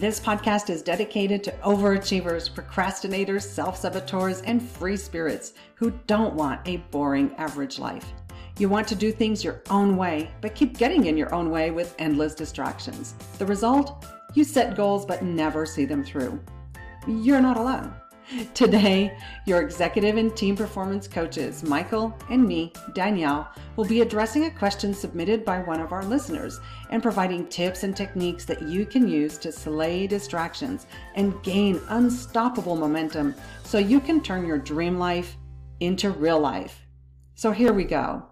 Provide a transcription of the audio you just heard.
This podcast is dedicated to overachievers, procrastinators, self saboteurs, and free spirits who don't want a boring average life. You want to do things your own way, but keep getting in your own way with endless distractions. The result? You set goals but never see them through. You're not alone. Today, your executive and team performance coaches, Michael and me, Danielle, will be addressing a question submitted by one of our listeners and providing tips and techniques that you can use to slay distractions and gain unstoppable momentum so you can turn your dream life into real life. So here we go.